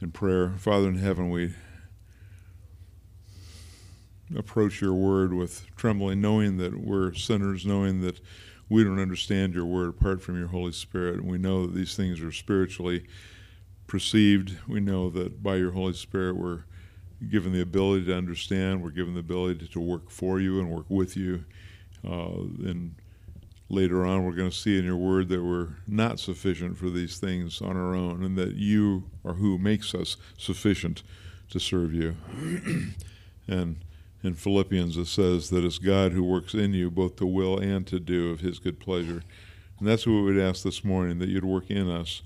in prayer. Father in heaven, we approach your word with trembling, knowing that we're sinners, knowing that we don't understand your word apart from your Holy Spirit. And we know that these things are spiritually perceived. We know that by your Holy Spirit, we're given the ability to understand, we're given the ability to work for you and work with you. Uh, and later on, we're going to see in your word that we're not sufficient for these things on our own, and that you are who makes us sufficient to serve you. and in Philippians, it says that it's God who works in you both to will and to do of his good pleasure. And that's what we would ask this morning that you'd work in us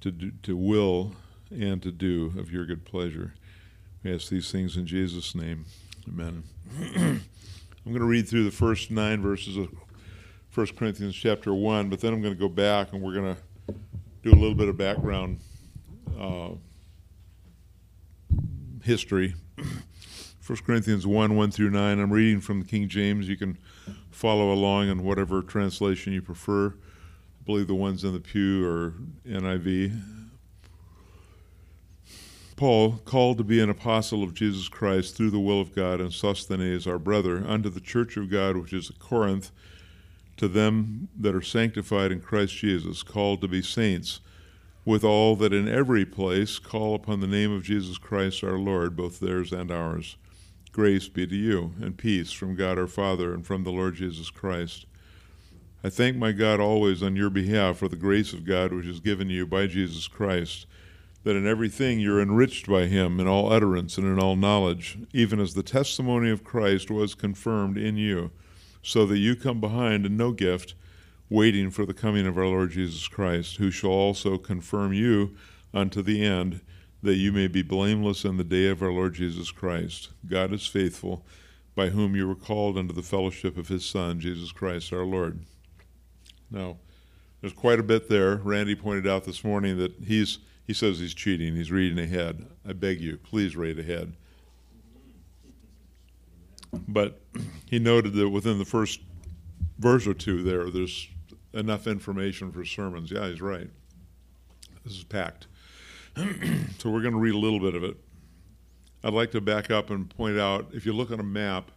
to, do, to will and to do of your good pleasure. We ask these things in Jesus' name. Amen. I'm going to read through the first nine verses of 1 Corinthians chapter 1, but then I'm going to go back and we're going to do a little bit of background uh, history. 1 Corinthians 1 1 through 9. I'm reading from the King James. You can follow along in whatever translation you prefer. I believe the ones in the pew are NIV. Paul, called to be an apostle of Jesus Christ through the will of God, and Sosthenes, our brother, unto the church of God which is at Corinth, to them that are sanctified in Christ Jesus, called to be saints, with all that in every place call upon the name of Jesus Christ our Lord, both theirs and ours. Grace be to you, and peace from God our Father and from the Lord Jesus Christ. I thank my God always on your behalf for the grace of God which is given you by Jesus Christ that in everything you're enriched by him in all utterance and in all knowledge, even as the testimony of Christ was confirmed in you, so that you come behind in no gift, waiting for the coming of our Lord Jesus Christ, who shall also confirm you unto the end, that you may be blameless in the day of our Lord Jesus Christ. God is faithful, by whom you were called unto the fellowship of his Son, Jesus Christ our Lord. Now, there's quite a bit there. Randy pointed out this morning that he's he says he's cheating. He's reading ahead. I beg you, please read ahead. But he noted that within the first verse or two there, there's enough information for sermons. Yeah, he's right. This is packed. so we're going to read a little bit of it. I'd like to back up and point out if you look on a map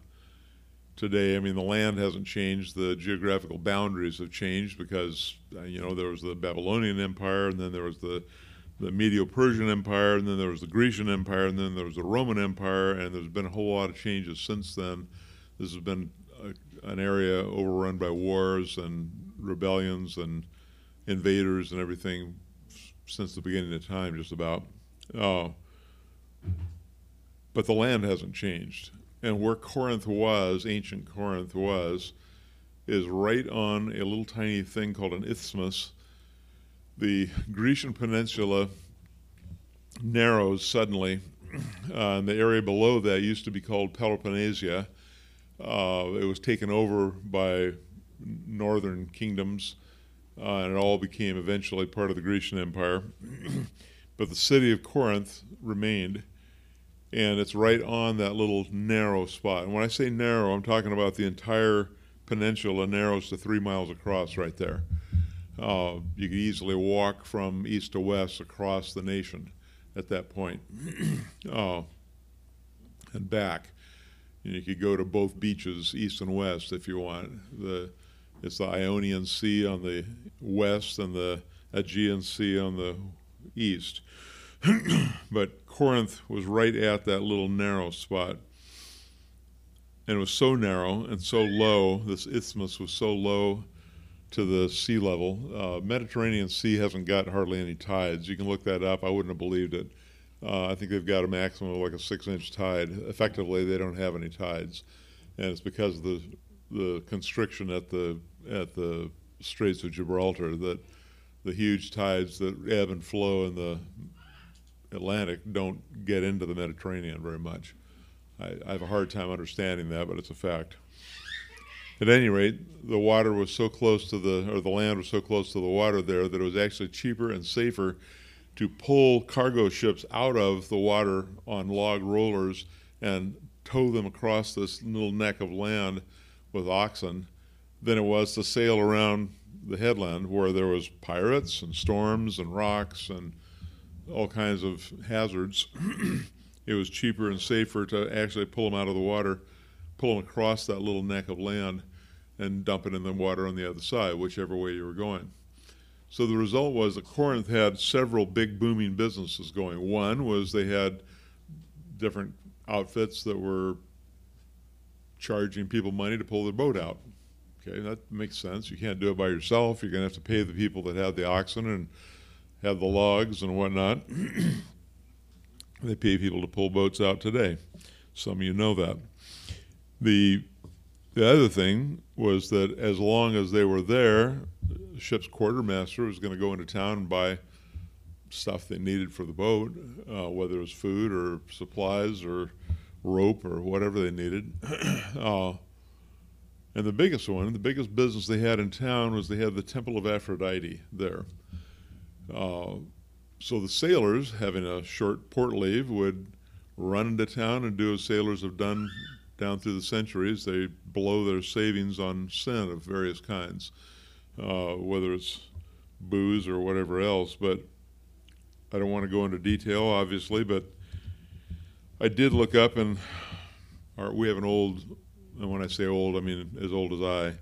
today, I mean, the land hasn't changed, the geographical boundaries have changed because, uh, you know, there was the Babylonian Empire and then there was the the Medo-Persian Empire, and then there was the Grecian Empire, and then there was the Roman Empire, and there's been a whole lot of changes since then. This has been a, an area overrun by wars and rebellions and invaders and everything since the beginning of time, just about. Uh, but the land hasn't changed. And where Corinth was, ancient Corinth was, is right on a little tiny thing called an isthmus the Grecian peninsula narrows suddenly. Uh, and the area below that used to be called Peloponnesia. Uh, it was taken over by northern kingdoms, uh, and it all became eventually part of the Grecian Empire. but the city of Corinth remained, and it's right on that little narrow spot. And when I say narrow, I'm talking about the entire peninsula narrows to three miles across right there. Uh, you could easily walk from east to west across the nation at that point uh, and back. And you could go to both beaches, east and west, if you want. The, it's the Ionian Sea on the west and the Aegean Sea on the east. but Corinth was right at that little narrow spot. And it was so narrow and so low, this isthmus was so low to the sea level. Uh, Mediterranean Sea hasn't got hardly any tides. You can look that up. I wouldn't have believed it. Uh, I think they've got a maximum of like a six-inch tide. Effectively, they don't have any tides, and it's because of the the constriction at the at the Straits of Gibraltar that the huge tides that ebb and flow in the Atlantic don't get into the Mediterranean very much. I, I have a hard time understanding that, but it's a fact. At any rate, the water was so close to the, or the land was so close to the water there that it was actually cheaper and safer to pull cargo ships out of the water on log rollers and tow them across this little neck of land with oxen than it was to sail around the headland where there was pirates and storms and rocks and all kinds of hazards, it was cheaper and safer to actually pull them out of the water, pull them across that little neck of land, and dump it in the water on the other side, whichever way you were going. So the result was that Corinth had several big booming businesses going. One was they had different outfits that were charging people money to pull their boat out. Okay, that makes sense. You can't do it by yourself. You're going to have to pay the people that have the oxen and have the logs and whatnot. they pay people to pull boats out today. Some of you know that. The the other thing was that as long as they were there, the ship's quartermaster was going to go into town and buy stuff they needed for the boat, uh, whether it was food or supplies or rope or whatever they needed. uh, and the biggest one, the biggest business they had in town was they had the Temple of Aphrodite there. Uh, so the sailors, having a short port leave, would run into town and do as sailors have done down through the centuries. They blow their savings on sin of various kinds, uh, whether it's booze or whatever else. But I don't want to go into detail, obviously, but I did look up, and our, we have an old, and when I say old, I mean as old as I,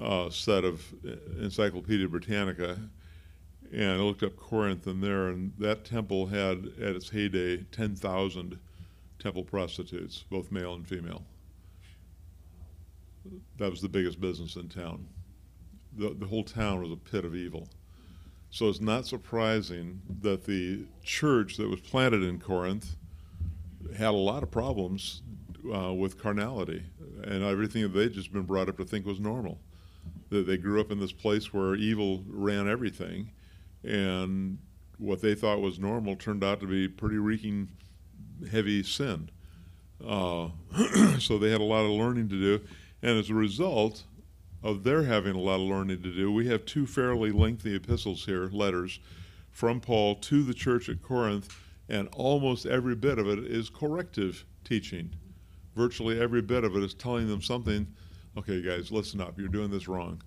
uh, set of Encyclopedia Britannica, and I looked up Corinth in there, and that temple had at its heyday 10,000 temple prostitutes, both male and female. That was the biggest business in town. The, the whole town was a pit of evil. So it's not surprising that the church that was planted in Corinth had a lot of problems uh, with carnality and everything that they'd just been brought up to think was normal. That they grew up in this place where evil ran everything, and what they thought was normal turned out to be pretty reeking heavy sin. Uh, so they had a lot of learning to do, and as a result of their having a lot of learning to do, we have two fairly lengthy epistles here, letters from Paul to the church at Corinth, and almost every bit of it is corrective teaching. Virtually every bit of it is telling them something. Okay, guys, listen up. You're doing this wrong.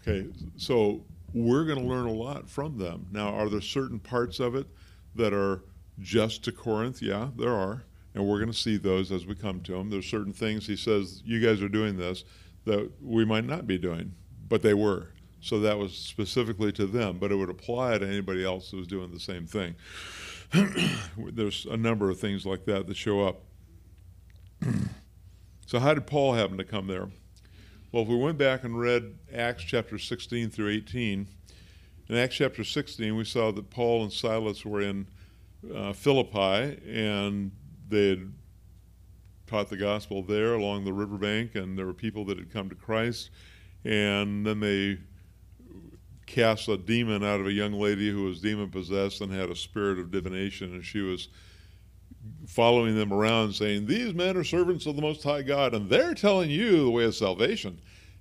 Okay, so we're going to learn a lot from them. Now, are there certain parts of it that are just to Corinth? Yeah, there are. And we're going to see those as we come to them. There's certain things he says, you guys are doing this, that we might not be doing, but they were. So that was specifically to them, but it would apply to anybody else who was doing the same thing. There's a number of things like that that show up. so, how did Paul happen to come there? Well, if we went back and read Acts chapter 16 through 18, in Acts chapter 16, we saw that Paul and Silas were in uh, Philippi and they had taught the gospel there along the riverbank, and there were people that had come to Christ. And then they cast a demon out of a young lady who was demon possessed and had a spirit of divination, and she was following them around saying, These men are servants of the Most High God, and they're telling you the way of salvation.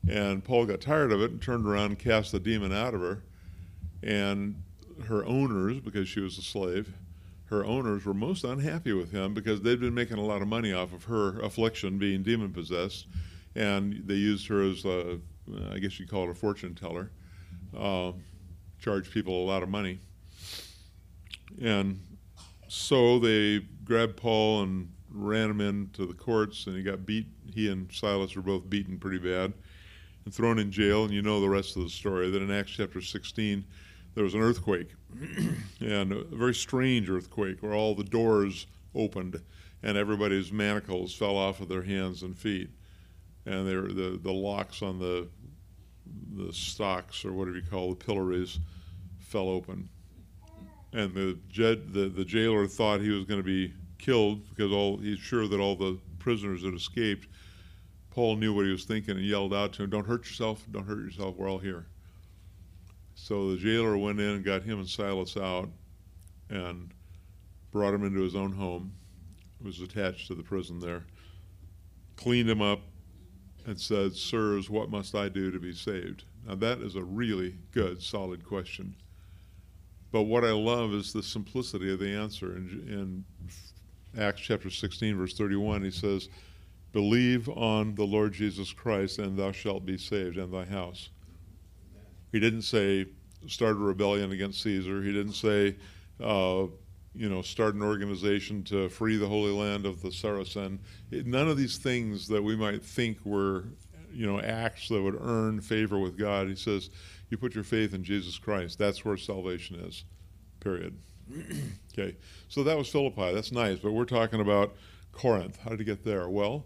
And Paul got tired of it and turned around and cast the demon out of her. And her owners, because she was a slave, her owners were most unhappy with him because they'd been making a lot of money off of her affliction being demon possessed. And they used her as a, I guess you'd call it a fortune teller, uh, charged people a lot of money. And so they grabbed Paul and ran him into the courts, and he got beat. He and Silas were both beaten pretty bad and thrown in jail. And you know the rest of the story. That in Acts chapter 16, there was an earthquake, and a very strange earthquake where all the doors opened and everybody's manacles fell off of their hands and feet, and the the locks on the the stocks or whatever you call the pillories fell open and the, jed, the the jailer thought he was going to be killed because all he's sure that all the prisoners had escaped. Paul knew what he was thinking and yelled out to him, "Don't hurt yourself! Don't hurt yourself! We're all here." So the jailer went in and got him and Silas out, and brought him into his own home. It was attached to the prison there. Cleaned him up, and said, "Sirs, what must I do to be saved?" Now that is a really good, solid question. But what I love is the simplicity of the answer. In, in Acts chapter 16, verse 31, he says, Believe on the Lord Jesus Christ, and thou shalt be saved, and thy house. He didn't say, start a rebellion against Caesar. He didn't say, uh, you know, start an organization to free the Holy Land of the Saracen. It, none of these things that we might think were, you know, acts that would earn favor with God. He says, you put your faith in Jesus Christ. That's where salvation is, period. okay, so that was Philippi. That's nice, but we're talking about Corinth. How did he get there? Well,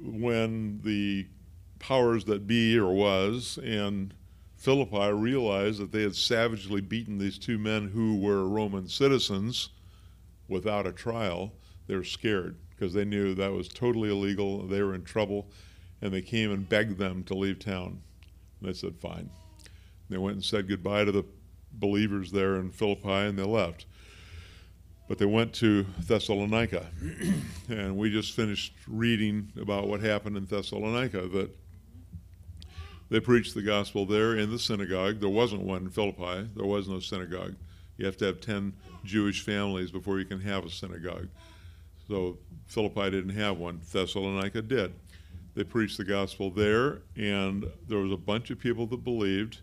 when the powers that be or was and Philippi realized that they had savagely beaten these two men who were Roman citizens without a trial. They were scared because they knew that was totally illegal. They were in trouble, and they came and begged them to leave town. And they said, fine. They went and said goodbye to the believers there in Philippi, and they left. But they went to Thessalonica, and we just finished reading about what happened in Thessalonica that they preached the gospel there in the synagogue. There wasn't one in Philippi. There was no synagogue. You have to have 10 Jewish families before you can have a synagogue. So Philippi didn't have one. Thessalonica did. They preached the gospel there, and there was a bunch of people that believed.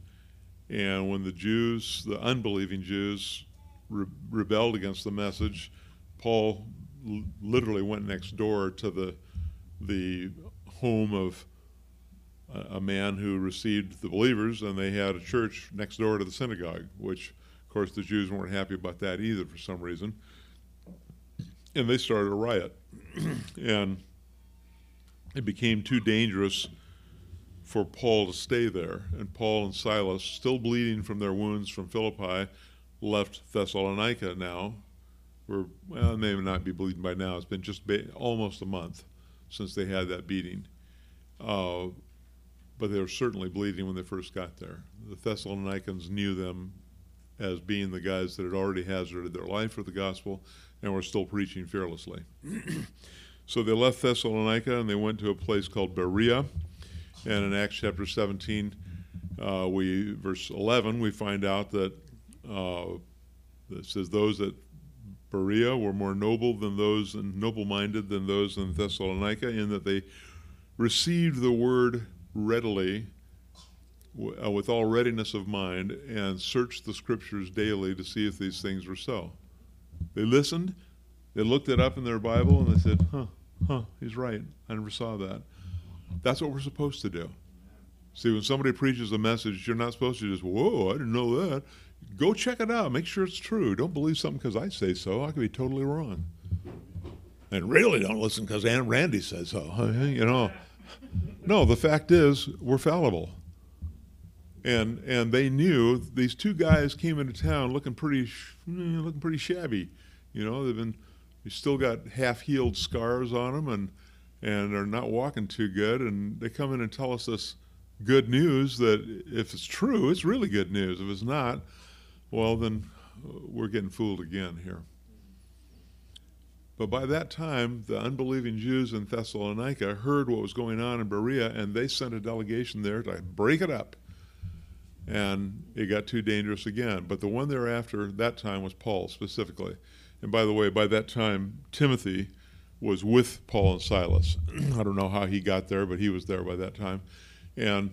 And when the Jews, the unbelieving Jews, re- rebelled against the message, Paul l- literally went next door to the the home of a, man who received the believers, and they had a church next door to the synagogue, which, of course, the Jews weren't happy about that either for some reason. And they started a riot. and it became too dangerous for Paul to stay there. And Paul and Silas, still bleeding from their wounds from Philippi, left Thessalonica now. We're, well, they may not be bleeding by now. It's been just ba- almost a month since they had that beating. Uh, but they were certainly bleeding when they first got there. The Thessalonians knew them as being the guys that had already hazarded their life for the gospel and were still preaching fearlessly. so they left Thessalonica and they went to a place called Berea. And in Acts chapter 17, uh, we verse 11, we find out that uh, it says those that Berea were more noble than those and noble-minded than those in Thessalonica, in that they received the word readily, uh, with all readiness of mind, and searched the scriptures daily to see if these things were so. They listened, they looked it up in their Bible, and they said, huh, huh, he's right. I never saw that. That's what we're supposed to do. See, when somebody preaches a message, you're not supposed to just, whoa, I didn't know that. Go check it out. Make sure it's true. Don't believe something because I say so. I could be totally wrong. And really don't listen because Aunt Randy says so. You know, no, the fact is, we're fallible. And and they knew these two guys came into town looking pretty mm, looking pretty shabby. You know, they've been they still got half-healed scars on them and and are not walking too good and they come in and tell us this good news that if it's true, it's really good news. If it's not, well then we're getting fooled again here. But by that time, the unbelieving Jews in Thessalonica heard what was going on in Berea, and they sent a delegation there to break it up. And it got too dangerous again. But the one thereafter, that time, was Paul specifically. And by the way, by that time, Timothy was with Paul and Silas. I don't know how he got there, but he was there by that time. And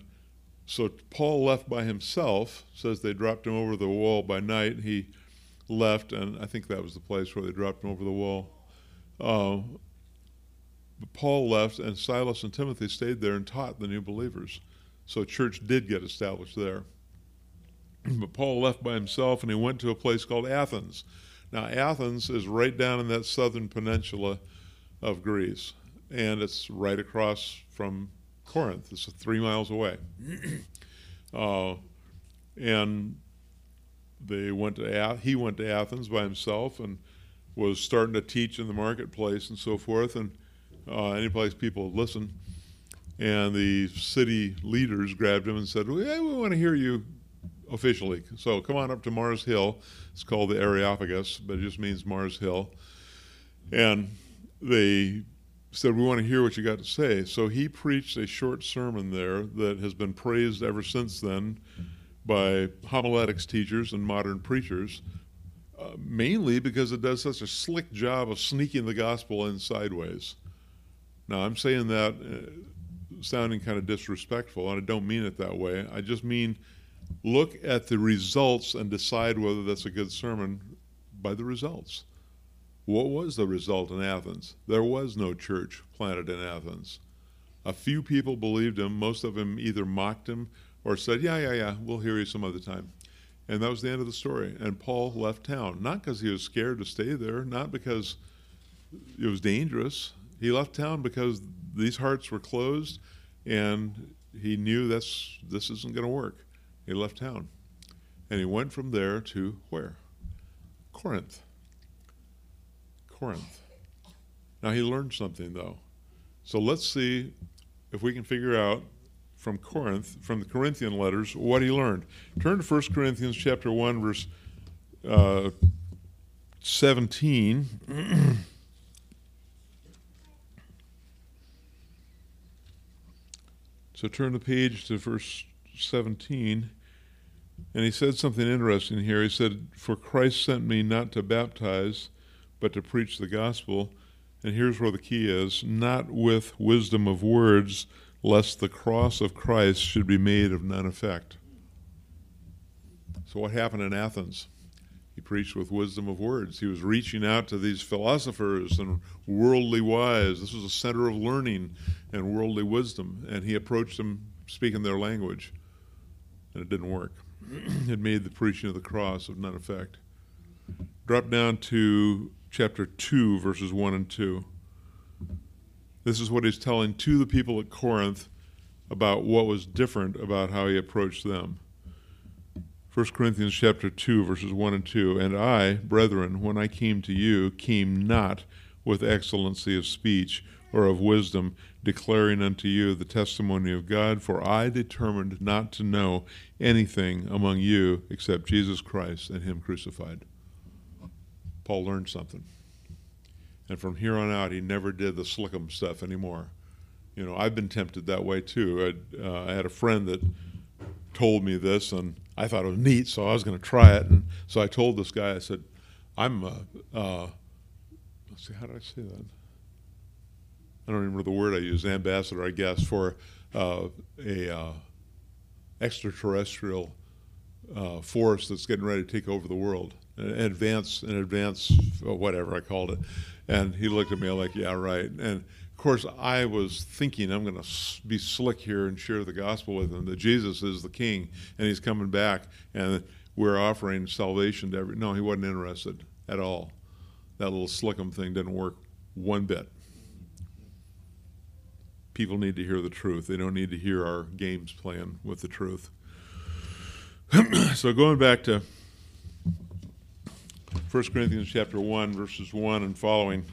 so Paul left by himself, says they dropped him over the wall by night. He left, and I think that was the place where they dropped him over the wall. Uh, Paul left, and Silas and Timothy stayed there and taught the new believers. So church did get established there. But Paul left by himself, and he went to a place called Athens. Now, Athens is right down in that southern peninsula of Greece, and it's right across from Corinth. It's three miles away. uh, and they went to he went to Athens by himself, and was starting to teach in the marketplace and so forth, and uh, any place people would listen. And the city leaders grabbed him and said, well, yeah, we want to hear you officially. So come on up to Mars Hill. It's called the Areopagus, but it just means Mars Hill. And they said, We want to hear what you got to say. So he preached a short sermon there that has been praised ever since then by homiletics teachers and modern preachers mainly because it does such a slick job of sneaking the gospel in sideways. Now, I'm saying that uh, sounding kind of disrespectful, and I don't mean it that way. I just mean look at the results and decide whether that's a good sermon by the results. What was the result in Athens? There was no church planted in Athens. A few people believed him. Most of them either mocked him or said, Yeah, yeah, yeah, we'll hear you some other time. And that was the end of the story. And Paul left town, not because he was scared to stay there, not because it was dangerous. He left town because these hearts were closed and he knew this this isn't going to work. He left town. And he went from there to where? Corinth. Corinth. Now he learned something though. So let's see if we can figure out from Corinth, from the Corinthian letters, what he learned. Turn to 1 Corinthians chapter 1, verse uh, 17. so turn the page to verse 17. And he said something interesting here. He said, For Christ sent me not to baptize, but to preach the gospel. And here's where the key is not with wisdom of words lest the cross of Christ should be made of none effect. So, what happened in Athens? He preached with wisdom of words. He was reaching out to these philosophers and worldly wise. This was a center of learning and worldly wisdom. And he approached them speaking their language. And it didn't work. it made the preaching of the cross of none effect. Drop down to chapter 2, verses 1 and 2. This is what he's telling to the people at Corinth about what was different about how he approached them. 1 Corinthians chapter 2 verses 1 and 2 and I brethren when I came to you came not with excellency of speech or of wisdom declaring unto you the testimony of God for I determined not to know anything among you except Jesus Christ and him crucified. Paul learned something. And from here on out, he never did the slickum stuff anymore. You know, I've been tempted that way too. Uh, I had a friend that told me this, and I thought it was neat, so I was going to try it. And so I told this guy, I said, "I'm, uh, uh, let's see, how did I say that? I don't remember the word I used. Ambassador, I guess, for uh, a uh, extraterrestrial uh, force that's getting ready to take over the world, an advance, an advance, whatever I called it." And he looked at me like, yeah, right. And of course, I was thinking I'm going to be slick here and share the gospel with him that Jesus is the king and he's coming back and we're offering salvation to every. No, he wasn't interested at all. That little slickum thing didn't work one bit. People need to hear the truth. They don't need to hear our games playing with the truth. so going back to 1 Corinthians chapter 1, verses 1 and following.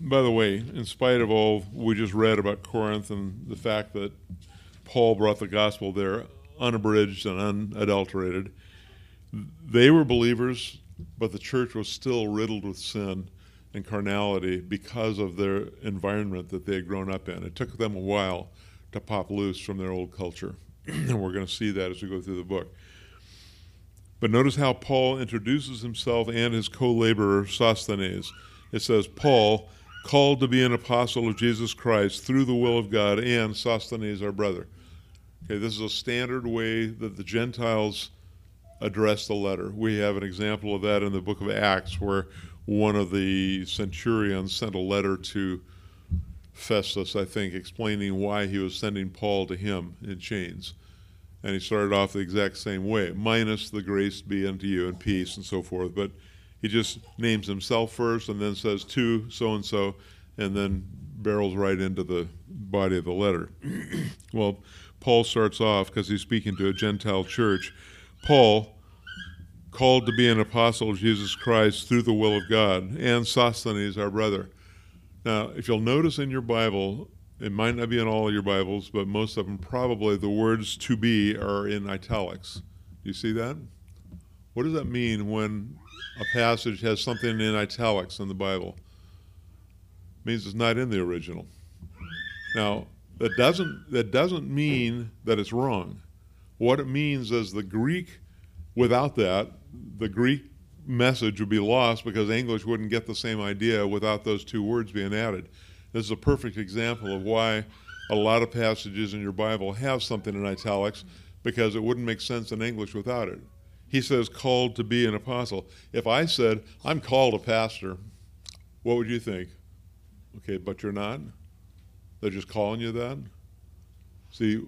By the way, in spite of all we just read about Corinth and the fact that Paul brought the gospel there unabridged and unadulterated, they were believers, but the church was still riddled with sin and carnality because of their environment that they had grown up in. It took them a while to pop loose from their old culture. and we're going to see that as we go through the book. But notice how Paul introduces himself and his co laborer, Sosthenes. It says, Paul, called to be an apostle of Jesus Christ through the will of God, and Sosthenes, our brother. Okay, this is a standard way that the Gentiles address the letter. We have an example of that in the book of Acts, where one of the centurions sent a letter to Festus, I think, explaining why he was sending Paul to him in chains. And he started off the exact same way, minus the grace be unto you and peace and so forth. But he just names himself first and then says to so and so, and then barrels right into the body of the letter. well, Paul starts off because he's speaking to a Gentile church. Paul, called to be an apostle of Jesus Christ through the will of God, and Sosthenes, our brother. Now, if you'll notice in your Bible, it might not be in all your Bibles, but most of them probably the words to be are in italics. Do you see that? What does that mean when a passage has something in italics in the Bible? It means it's not in the original. Now, that doesn't that doesn't mean that it's wrong. What it means is the Greek without that, the Greek message would be lost because English wouldn't get the same idea without those two words being added. This is a perfect example of why a lot of passages in your Bible have something in italics because it wouldn't make sense in English without it. He says, called to be an apostle. If I said, I'm called a pastor, what would you think? Okay, but you're not? They're just calling you that? See,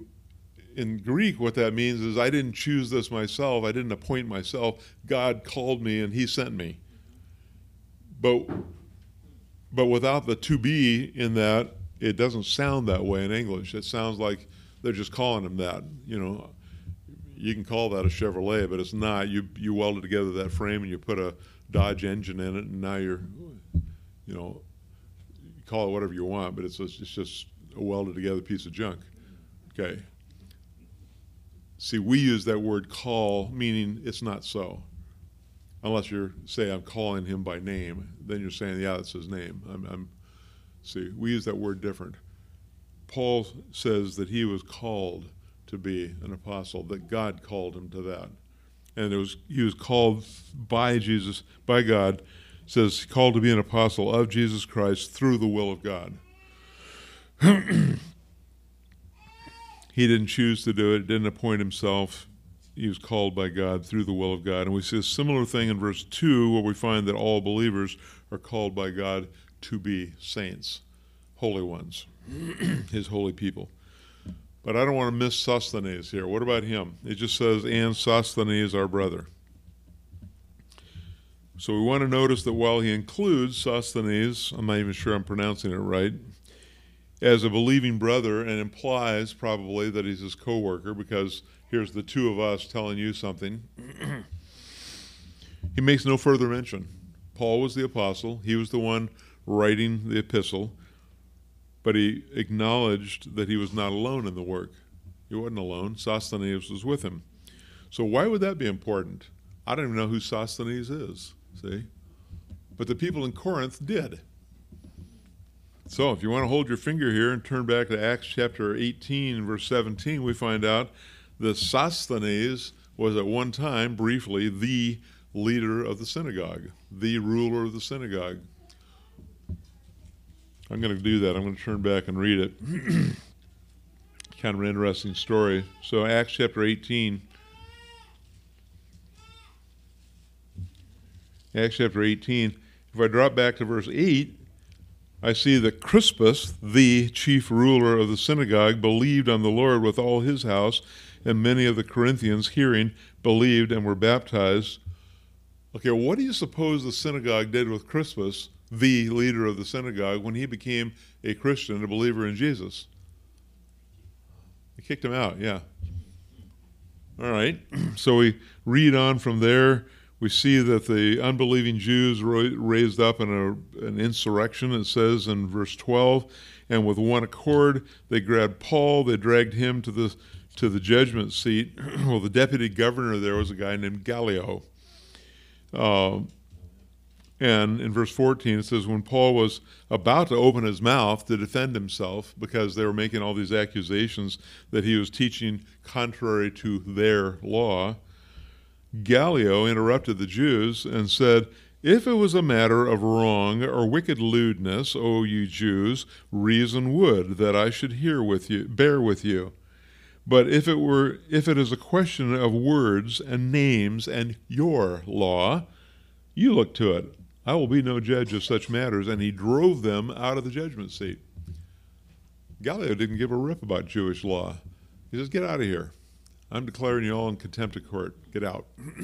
in Greek, what that means is I didn't choose this myself, I didn't appoint myself. God called me and He sent me. But, but without the to be in that, it doesn't sound that way in English. It sounds like they're just calling him that. You know, you can call that a Chevrolet, but it's not. You you welded together that frame and you put a Dodge engine in it, and now you're, you know, you call it whatever you want, but it's it's just a welded together piece of junk. Okay. See, we use that word call, meaning it's not so. Unless you're say I'm calling him by name, then you're saying, yeah, that's his name. I'm, I'm see, we use that word different. Paul says that he was called to be an apostle, that God called him to that. And it was he was called by Jesus, by God, says called to be an apostle of Jesus Christ through the will of God. he didn't choose to do it, didn't appoint himself. He was called by God through the will of God. And we see a similar thing in verse 2 where we find that all believers are called by God to be saints, holy ones, his holy people. But I don't want to miss Sosthenes here. What about him? It just says, and Sosthenes, our brother. So we want to notice that while he includes Sosthenes, I'm not even sure I'm pronouncing it right, as a believing brother and implies probably that he's his co-worker because here's the two of us telling you something. he makes no further mention. Paul was the apostle. He was the one writing the epistle, but he acknowledged that he was not alone in the work. He wasn't alone. Sosthenes was with him. So why would that be important? I don't even know who Sosthenes is, see? But the people in Corinth did. So, if you want to hold your finger here and turn back to Acts chapter 18, verse 17, we find out that Sosthenes was at one time, briefly, the leader of the synagogue, the ruler of the synagogue. I'm going to do that. I'm going to turn back and read it. kind of an interesting story. So, Acts chapter 18. Acts chapter 18. If I drop back to verse 8, I see that Crispus, the chief ruler of the synagogue, believed on the Lord with all his house, and many of the Corinthians, hearing, believed and were baptized. Okay, what do you suppose the synagogue did with Crispus, the leader of the synagogue, when he became a Christian, a believer in Jesus? They kicked him out, yeah. All right, so we read on from there we see that the unbelieving Jews raised up in a, an insurrection, it says in verse 12, and with one accord they grabbed Paul, they dragged him to the, to the judgment seat. well, the deputy governor there was a guy named Gallio. Uh, and in verse 14, it says, When Paul was about to open his mouth to defend himself, because they were making all these accusations that he was teaching contrary to their law, Gallio interrupted the Jews and said, If it was a matter of wrong or wicked lewdness, O you Jews, reason would that I should hear with you, bear with you. But if it were if it is a question of words and names and your law, you look to it. I will be no judge of such matters. And he drove them out of the judgment seat. Gallio didn't give a rip about Jewish law. He says, Get out of here. I'm declaring you all in contempt of court. Get out.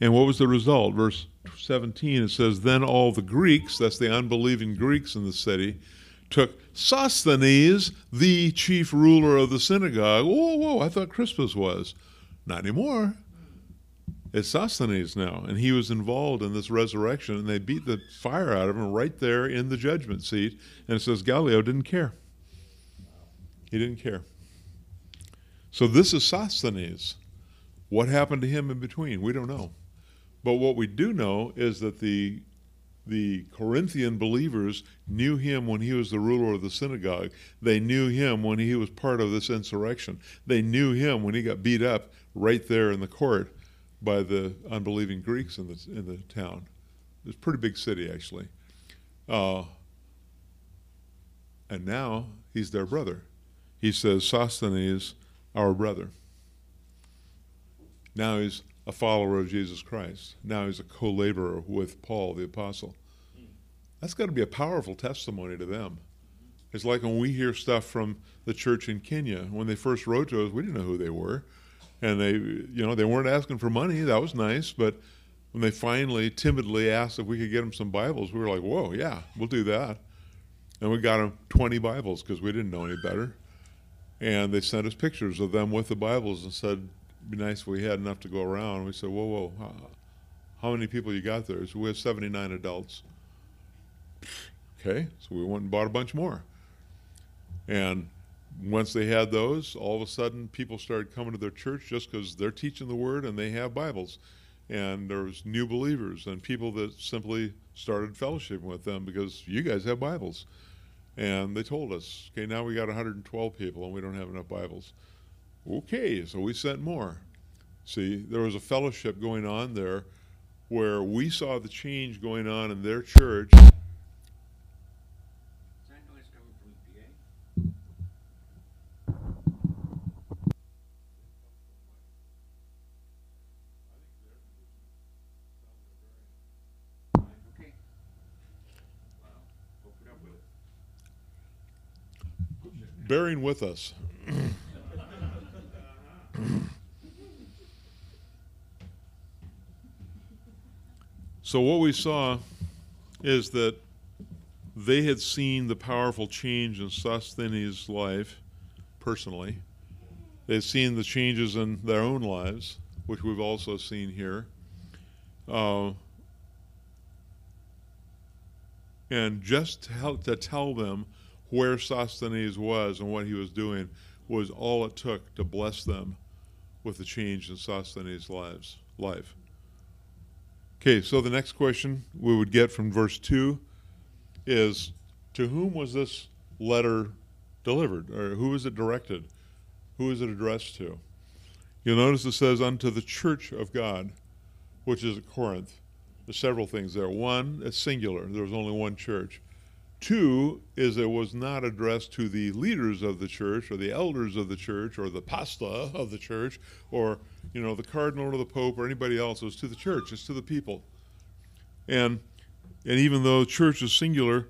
and what was the result? Verse 17, it says, Then all the Greeks, that's the unbelieving Greeks in the city, took Sosthenes, the chief ruler of the synagogue. Whoa, whoa, I thought Crispus was. Not anymore. It's Sosthenes now. And he was involved in this resurrection, and they beat the fire out of him right there in the judgment seat. And it says Gallio didn't care. He didn't care. So this is Sosthenes. What happened to him in between? We don't know. But what we do know is that the the Corinthian believers knew him when he was the ruler of the synagogue. They knew him when he was part of this insurrection. They knew him when he got beat up right there in the court by the unbelieving Greeks in the in the town. It's a pretty big city actually. Uh, and now he's their brother. He says Sosthenes our brother. Now he's a follower of Jesus Christ. Now he's a co laborer with Paul the Apostle. That's got to be a powerful testimony to them. It's like when we hear stuff from the church in Kenya. When they first wrote to us, we didn't know who they were. And they, you know, they weren't asking for money. That was nice. But when they finally timidly asked if we could get them some Bibles, we were like, whoa, yeah, we'll do that. And we got them 20 Bibles because we didn't know any better. And they sent us pictures of them with the Bibles and said, it'd be nice if we had enough to go around. We said, whoa, whoa, how, many people you got there? So we have 79 adults. Okay, so we went and bought a bunch more. And once they had those, all of a sudden people started coming to their church just because they're teaching the word and they have Bibles. And there was new believers and people that simply started fellowshipping with them because you guys have Bibles. And they told us, okay, now we got 112 people and we don't have enough Bibles. Okay, so we sent more. See, there was a fellowship going on there where we saw the change going on in their church bearing with us. so, what we saw is that they had seen the powerful change in Sosthenes' life personally. They've seen the changes in their own lives, which we've also seen here. Uh, and just to, help, to tell them where Sosthenes was and what he was doing was all it took to bless them with the change in Sosthenes' lives, life. Okay, so the next question we would get from verse 2 is To whom was this letter delivered? Or who was it directed? Who is it addressed to? You'll notice it says, Unto the church of God, which is at Corinth. There's several things there. One, it's singular, there was only one church. Two is it was not addressed to the leaders of the church or the elders of the church or the pasta of the church or you know the cardinal or the pope or anybody else. It was to the church. It's to the people. And and even though church is singular,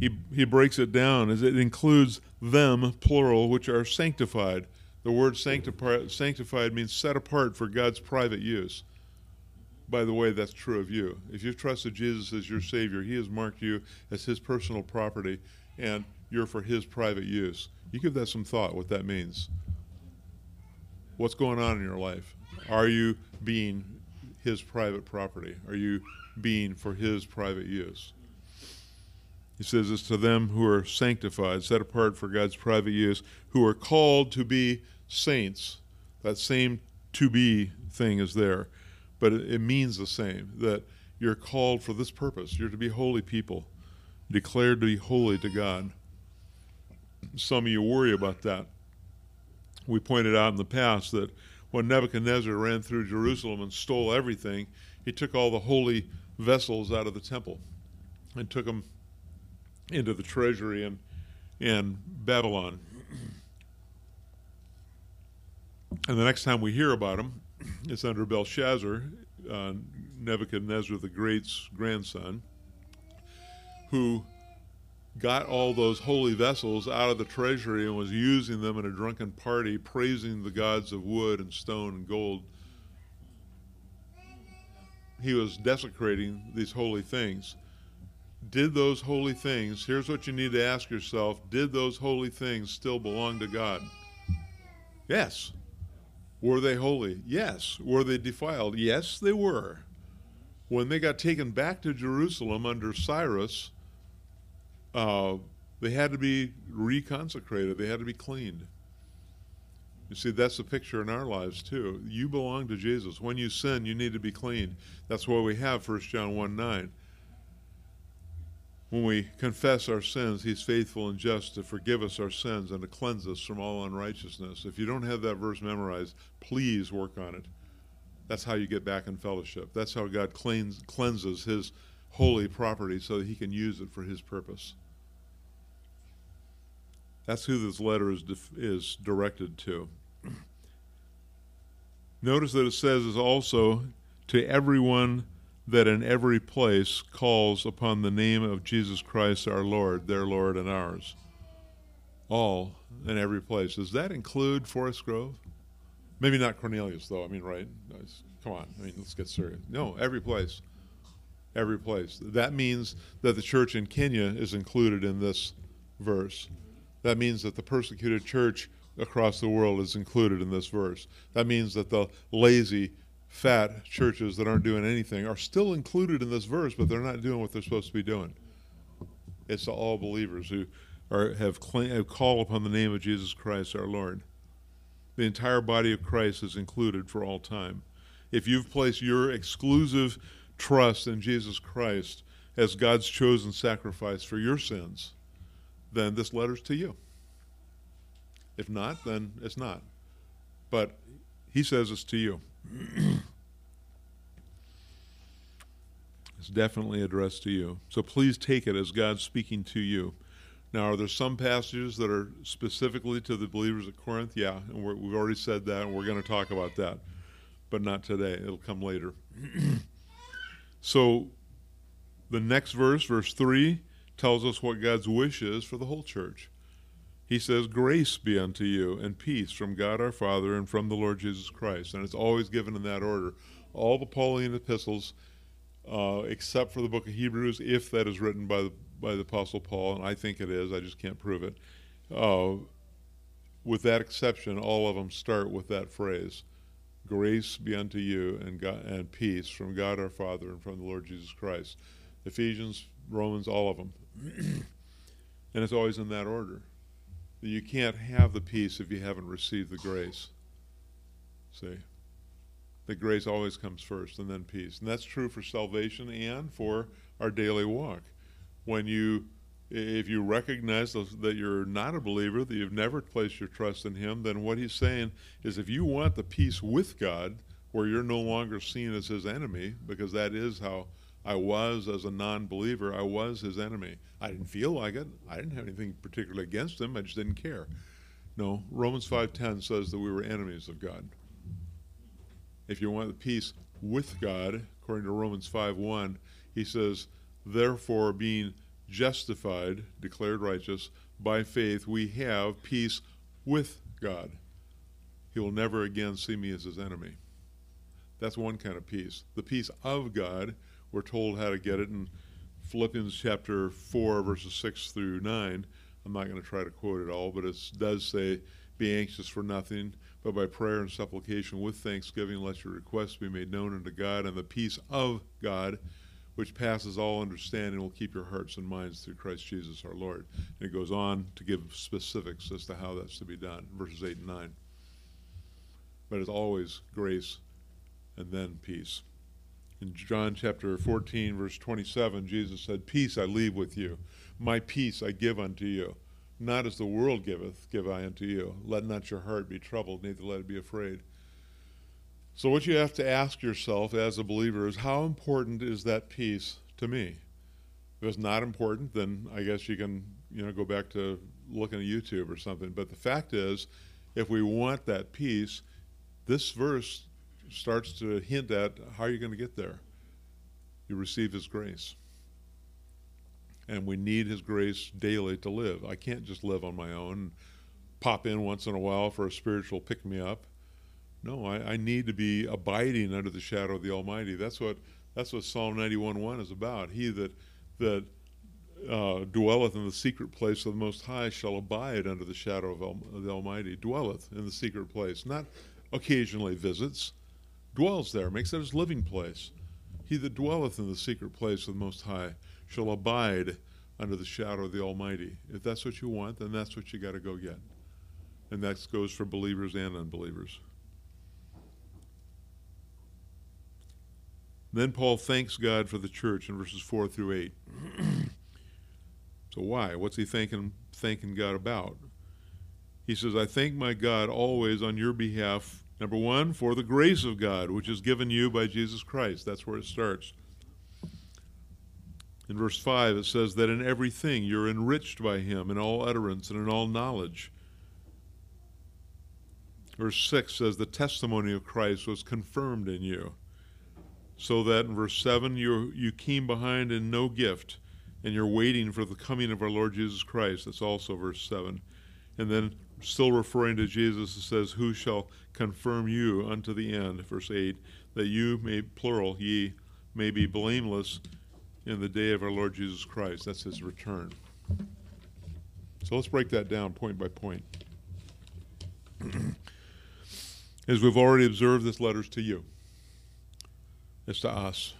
he he breaks it down as it includes them plural, which are sanctified. The word sanctified, sanctified means set apart for God's private use by the way, that's true of you. If you've trusted Jesus as your Savior, He has marked you as His personal property, and you're for His private use. You give that some thought, what that means. What's going on in your life? Are you being His private property? Are you being for His private use? He says it's to them who are sanctified, set apart for God's private use, who are called to be saints. That same to be thing is there but it, it means the same that you're called for this purpose. You're to be holy people, declared to be holy to God. Some of you worry about that. We pointed out in the past that when Nebuchadnezzar ran through Jerusalem and stole everything, he took all the holy vessels out of the temple and took them into the treasury in, in Babylon. And the next time we hear about him, it's under Belshazzar, uh, Nebuchadnezzar the Great's grandson, who got all those holy vessels out of the treasury and was using them in a drunken party, praising the gods of wood and stone and gold. He was desecrating these holy things. Did those holy things, here's what you need to ask yourself did those holy things still belong to God? Yes. Were they holy? Yes. Were they defiled? Yes, they were. When they got taken back to Jerusalem under Cyrus, uh, they had to be reconsecrated, they had to be cleaned. You see, that's the picture in our lives too. You belong to Jesus. When you sin, you need to be cleaned. That's why we have 1 John 1 9 when we confess our sins, He's faithful and just to forgive us our sins and to cleanse us from all unrighteousness. If you don't have that verse memorized, please work on it. That's how you get back in fellowship. That's how God cleans, cleanses His holy property so that He can use it for His purpose. That's who this letter is, is directed to. Notice that it says is also to everyone that in every place calls upon the name of Jesus Christ our Lord, their Lord and ours. All in every place. Does that include Forest Grove? Maybe not Cornelius, though. I mean, right? Come on. I mean, let's get serious. No, every place. Every place. That means that the church in Kenya is included in this verse. That means that the persecuted church across the world is included in this verse. That means that the lazy, fat churches that aren't doing anything are still included in this verse, but they're not doing what they're supposed to be doing. It's all believers who are, have, claim, have called upon the name of Jesus Christ our Lord. The entire body of Christ is included for all time. If you've placed your exclusive trust in Jesus Christ as God's chosen sacrifice for your sins, then this letter's to you. If not, then it's not. But he says it's to you. it's definitely addressed to you. So please take it as God speaking to you. Now, are there some passages that are specifically to the believers at Corinth? Yeah, and we have already said that, and we're going to talk about that, but not today. It'll come later. so, the next verse, verse 3, tells us what God's wish is for the whole church. He says, Grace be unto you and peace from God our Father and from the Lord Jesus Christ. And it's always given in that order. All the Pauline epistles, uh, except for the book of Hebrews, if that is written by the by the Apostle Paul, and I think it is, I just can't prove it. Uh, with that exception, all of them start with that phrase Grace be unto you and, God, and peace from God our Father and from the Lord Jesus Christ. Ephesians, Romans, all of them. and it's always in that order. You can't have the peace if you haven't received the grace. See? The grace always comes first and then peace. And that's true for salvation and for our daily walk when you if you recognize that you're not a believer, that you've never placed your trust in Him, then what He's saying is if you want the peace with God, where you're no longer seen as His enemy, because that is how I was as a non believer, I was His enemy. I didn't feel like it, I didn't have anything particularly against Him, I just didn't care. No, Romans 5.10 says that we were enemies of God. If you want the peace with God, according to Romans 5.1, he says, Therefore, being justified, declared righteous, by faith, we have peace with God. He will never again see me as his enemy. That's one kind of peace. The peace of God, we're told how to get it in Philippians chapter 4, verses 6 through 9. I'm not going to try to quote it all, but it does say, Be anxious for nothing, but by prayer and supplication with thanksgiving, let your requests be made known unto God, and the peace of God which passes all understanding will keep your hearts and minds through Christ Jesus our Lord. And it goes on to give specifics as to how that's to be done, verses 8 and 9. But it's always grace and then peace. In John chapter 14, verse 27, Jesus said, Peace I leave with you, my peace I give unto you. Not as the world giveth, give I unto you. Let not your heart be troubled, neither let it be afraid. So, what you have to ask yourself as a believer is how important is that peace to me? If it's not important, then I guess you can, you know, go back to looking at YouTube or something. But the fact is, if we want that peace, this verse starts to hint at how you're going to get there. You receive His grace. And we need His grace daily to live. I can't just live on my own, pop in once in a while for a spiritual pick me up. No, I, I, need to be abiding under the shadow of the Almighty. That's what that's what Psalm 91:1 is about. He that that uh, dwelleth in the secret place of the Most High shall abide under the shadow of, of the Almighty. Dwelleth in the secret place, not occasionally visits. Dwells there, makes it his living place. He that dwelleth in the secret place of the Most High shall abide under the shadow of the Almighty. If that's what you want, then that's what you got to go get. And that goes for believers and unbelievers. Then Paul thanks God for the church in verses 4 through 8. so why? What's he thanking, thanking God about? He says, I thank my God always on your behalf, number one, for the grace of God, which is given you by Jesus Christ. That's where it starts. In verse 5, it says that in everything you're enriched by him in all utterance and in all knowledge. Verse 6 says, The testimony of Christ was confirmed in you. So that in verse 7, you you came behind in no gift, and you're waiting for the coming of our Lord Jesus Christ. That's also verse 7. And then, still referring to Jesus, it says, Who shall confirm you unto the end? Verse 8, that you may, plural, ye may be blameless in the day of our Lord Jesus Christ. That's his return. So let's break that down point by point. As we've already observed, this letter's to you. It's to us.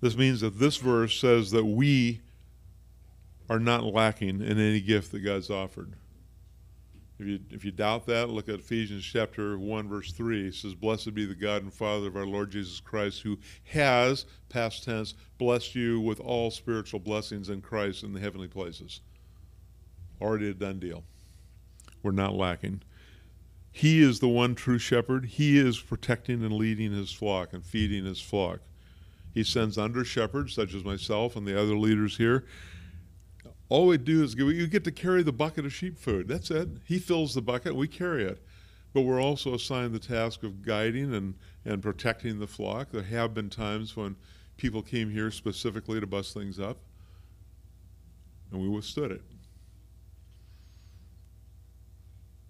This means that this verse says that we are not lacking in any gift that God's offered. If you, if you doubt that, look at Ephesians chapter 1, verse 3. It says, Blessed be the God and Father of our Lord Jesus Christ, who has, past tense, blessed you with all spiritual blessings in Christ in the heavenly places. Already a done deal. We're not lacking. He is the one true shepherd. He is protecting and leading his flock and feeding his flock. He sends under shepherds, such as myself and the other leaders here, all we do is you get to carry the bucket of sheep food. That's it. He fills the bucket, we carry it. But we're also assigned the task of guiding and, and protecting the flock. There have been times when people came here specifically to bust things up, and we withstood it.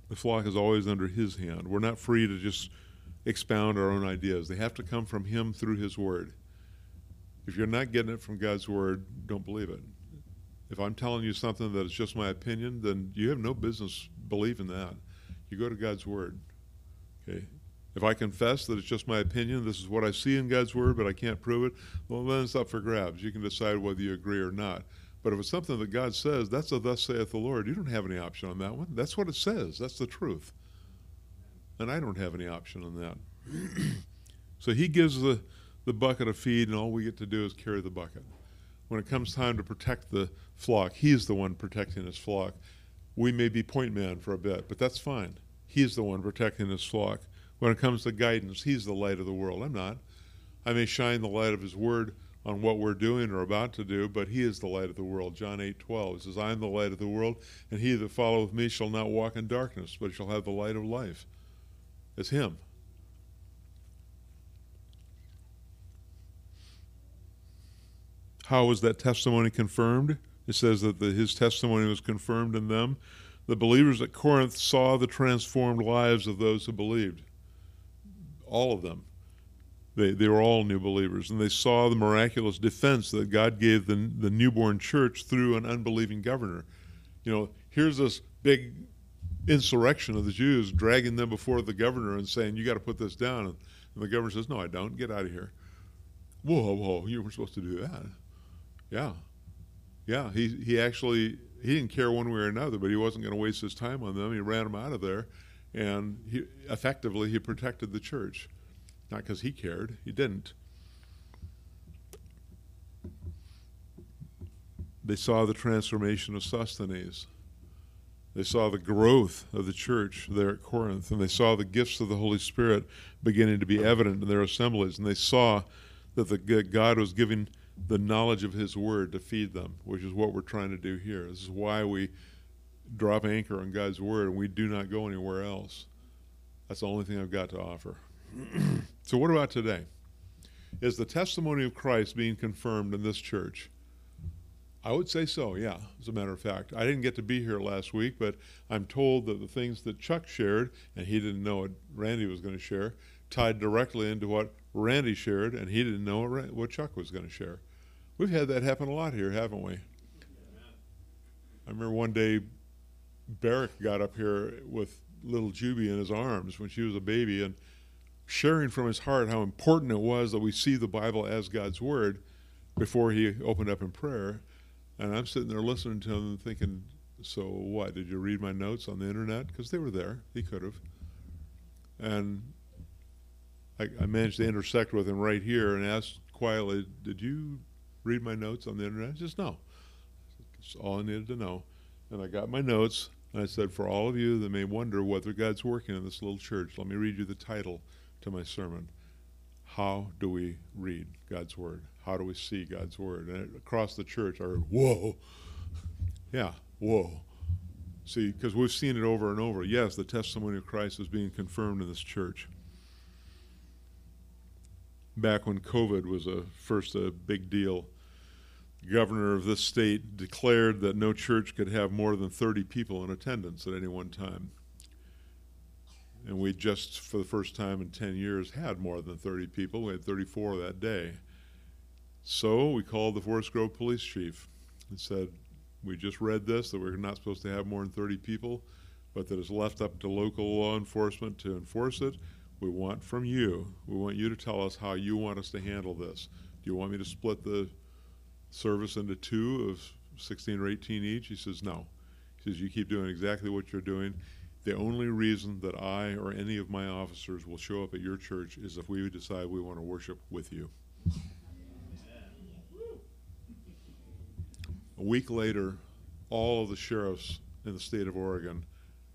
The flock is always under his hand. We're not free to just expound our own ideas. They have to come from him through his word. If you're not getting it from God's word, don't believe it. If I'm telling you something that is just my opinion, then you have no business believing that. You go to God's Word. Okay? If I confess that it's just my opinion, this is what I see in God's Word, but I can't prove it, well, then it's up for grabs. You can decide whether you agree or not. But if it's something that God says, that's a thus saith the Lord, you don't have any option on that one. That's what it says. That's the truth. And I don't have any option on that. so he gives the, the bucket of feed, and all we get to do is carry the bucket when it comes time to protect the flock, he's the one protecting his flock. We may be point man for a bit, but that's fine. He's the one protecting his flock. When it comes to guidance, he's the light of the world. I'm not. I may shine the light of his word on what we're doing or about to do, but he is the light of the world. John 8 12 says, I am the light of the world, and he that followeth me shall not walk in darkness, but shall have the light of life. It's him. How was that testimony confirmed? It says that the, his testimony was confirmed in them. The believers at Corinth saw the transformed lives of those who believed. All of them. They, they were all new believers, and they saw the miraculous defense that God gave the, the newborn church through an unbelieving governor. You know, here's this big insurrection of the Jews dragging them before the governor and saying, You got to put this down. And, the governor says, No, I don't. Get out of here. Whoa, whoa, you weren't supposed to do that. Yeah, yeah. He he actually he didn't care one way or another, but he wasn't going to waste his time on them. He ran them out of there, and he effectively he protected the church, not because he cared. He didn't. They saw the transformation of Sosthenes. They saw the growth of the church there at Corinth, and they saw the gifts of the Holy Spirit beginning to be evident in their assemblies, and they saw that the God was giving the knowledge of His Word to feed them, which is what we're trying to do here. This is why we drop anchor on God's Word and we do not go anywhere else. That's the only thing I've got to offer. so, what about today? Is the testimony of Christ being confirmed in this church? I would say so, yeah, as a matter of fact. I didn't get to be here last week, but I'm told that the things that Chuck shared, and he didn't know what Randy was going to share, tied directly into what Randy shared, and he didn't know what Chuck was going to share. We've had that happen a lot here, haven't we? I remember one day Barrick got up here with little Juby in his arms when she was a baby and sharing from his heart how important it was that we see the Bible as God's Word before he opened up in prayer. And I'm sitting there listening to him and thinking, so what? Did you read my notes on the internet? Because they were there. He could have. And I, I managed to intersect with him right here and asked quietly, Did you read my notes on the internet? Says, No. That's all I needed to know. And I got my notes, and I said, For all of you that may wonder whether God's working in this little church, let me read you the title to my sermon. How do we read God's Word? How do we see God's Word? And across the church, I heard, Whoa. Yeah, whoa. See, because we've seen it over and over. Yes, the testimony of Christ is being confirmed in this church. Back when COVID was a first a big deal, governor of this state declared that no church could have more than 30 people in attendance at any one time. And we just, for the first time in 10 years, had more than 30 people. We had 34 that day. So we called the Forest Grove police chief and said, we just read this, that we're not supposed to have more than 30 people, but that it's left up to local law enforcement to enforce it. We want from you, we want you to tell us how you want us to handle this. Do you want me to split the service into two of 16 or 18 each? He says, no. He says, you keep doing exactly what you're doing. The only reason that I or any of my officers will show up at your church is if we decide we want to worship with you. A week later, all of the sheriffs in the state of Oregon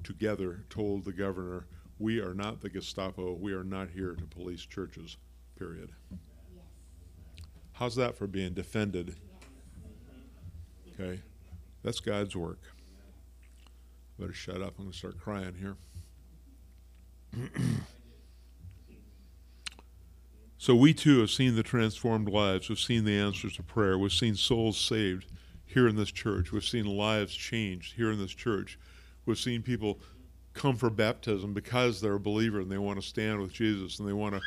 together told the governor, We are not the Gestapo. We are not here to police churches, period. How's that for being defended? Okay. That's God's work. Better shut up. I'm going to start crying here. so, we too have seen the transformed lives. We've seen the answers to prayer. We've seen souls saved here in this church. We've seen lives changed here in this church. We've seen people come for baptism because they're a believer and they want to stand with Jesus and they want to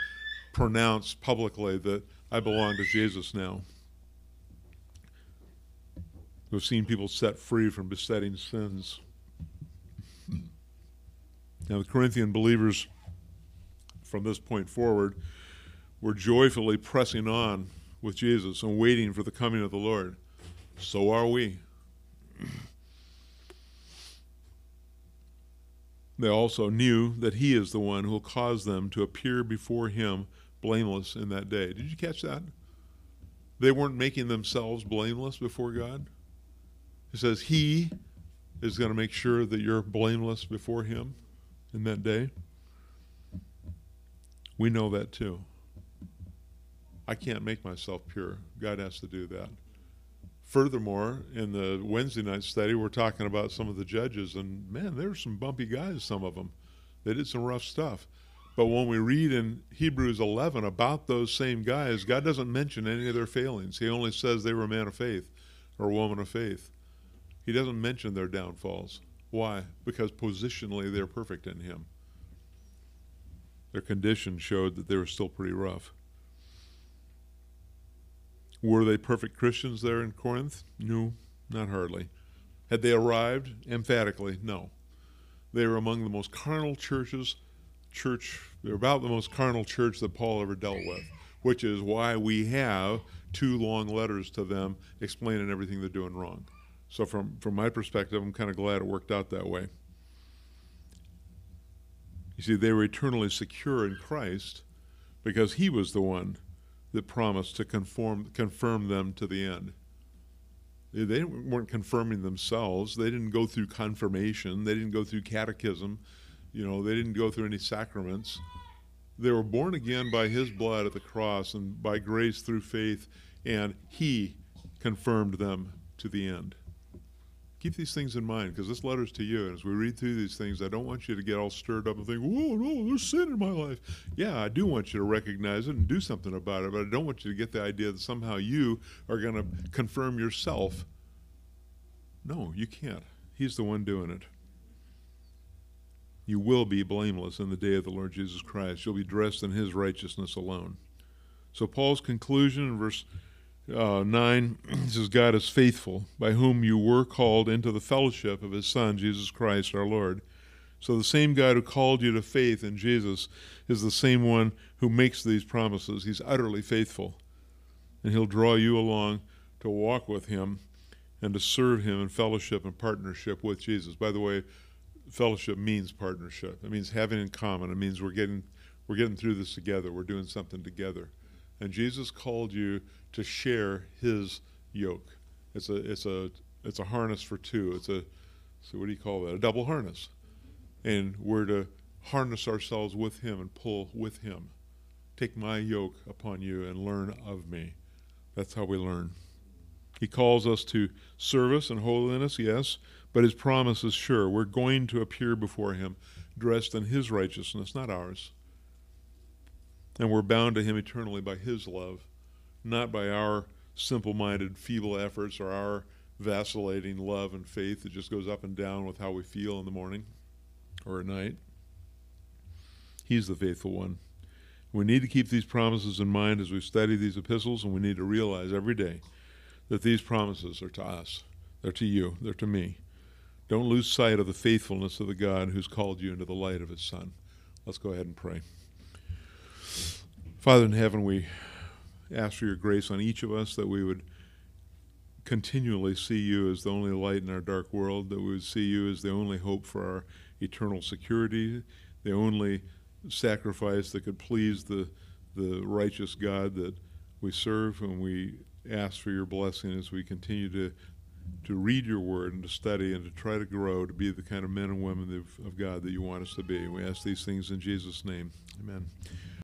pronounce publicly that I belong to Jesus now. We've seen people set free from besetting sins. Now, the Corinthian believers from this point forward were joyfully pressing on with Jesus and waiting for the coming of the Lord. So are we. They also knew that he is the one who will cause them to appear before him blameless in that day. Did you catch that? They weren't making themselves blameless before God. He says he is going to make sure that you're blameless before him in that day. We know that too. I can't make myself pure. God has to do that. Furthermore, in the Wednesday night study, we're talking about some of the judges, and man, there some bumpy guys, some of them. They did some rough stuff. But when we read in Hebrews 11 about those same guys, God doesn't mention any of their failings. He only says they were a man of faith or a woman of faith. He doesn't mention their downfalls. Why? Because positionally they're perfect in Him. Their condition showed that they were still pretty rough. Were they perfect Christians there in Corinth? No, not hardly. Had they arrived? Emphatically, no. They were among the most carnal churches, church, they're about the most carnal church that Paul ever dealt with, which is why we have two long letters to them explaining everything they're doing wrong. So from, from my perspective, I'm kind of glad it worked out that way. You see, they were eternally secure in Christ because he was the one that promised to conform, confirm them to the end. They weren't confirming themselves. They didn't go through confirmation. They didn't go through catechism. You know, they didn't go through any sacraments. They were born again by His blood at the cross and by grace through faith, and He confirmed them to the end keep these things in mind because this letter's to you. And as we read through these things, I don't want you to get all stirred up and think, whoa, no, there's sin in my life. Yeah, I do want you to recognize it and do something about it, but I don't want you to get the idea that somehow you are going to confirm yourself. No, you can't. He's the one doing it. You will be blameless in the day of the Lord Jesus Christ. You'll be dressed in his righteousness alone. So, Paul's conclusion in verse uh, 9 says, God is faithful, by whom you were called into the fellowship of his Son, Jesus Christ our Lord. So the same God who called you to faith in Jesus is the same one who makes these promises. He's utterly faithful. And he'll draw you along to walk with him and to serve him in fellowship and partnership with Jesus. By the way, fellowship means partnership. It means having in common. It means we're getting we're getting through this together. We're doing something together. And Jesus called you to share his yoke. It's a it's a it's a harness for two. It's a so what do you call that? A double harness. And we're to harness ourselves with him and pull with him. Take my yoke upon you and learn of me. That's how we learn. He calls us to service and holiness, yes, but his promise is sure. We're going to appear before him dressed in his righteousness, not ours. And we're bound to him eternally by his love, not by our simple minded, feeble efforts or our vacillating love and faith that just goes up and down with how we feel in the morning or at night. He's the faithful one. We need to keep these promises in mind as we study these epistles, and we need to realize every day that these promises are to us. They're to you. They're to me. Don't lose sight of the faithfulness of the God who's called you into the light of his Son. Let's go ahead and pray. Father in heaven, we ask for your grace on each of us that we would continually see you as the only light in our dark world, that we would see you as the only hope for our eternal security, the only sacrifice that could please the, the righteous God that we serve, and we ask for your blessing as we continue to to read your word and to study and to try to grow to be the kind of men and women of, God that you want us to be. We ask these things in Jesus' name. Amen.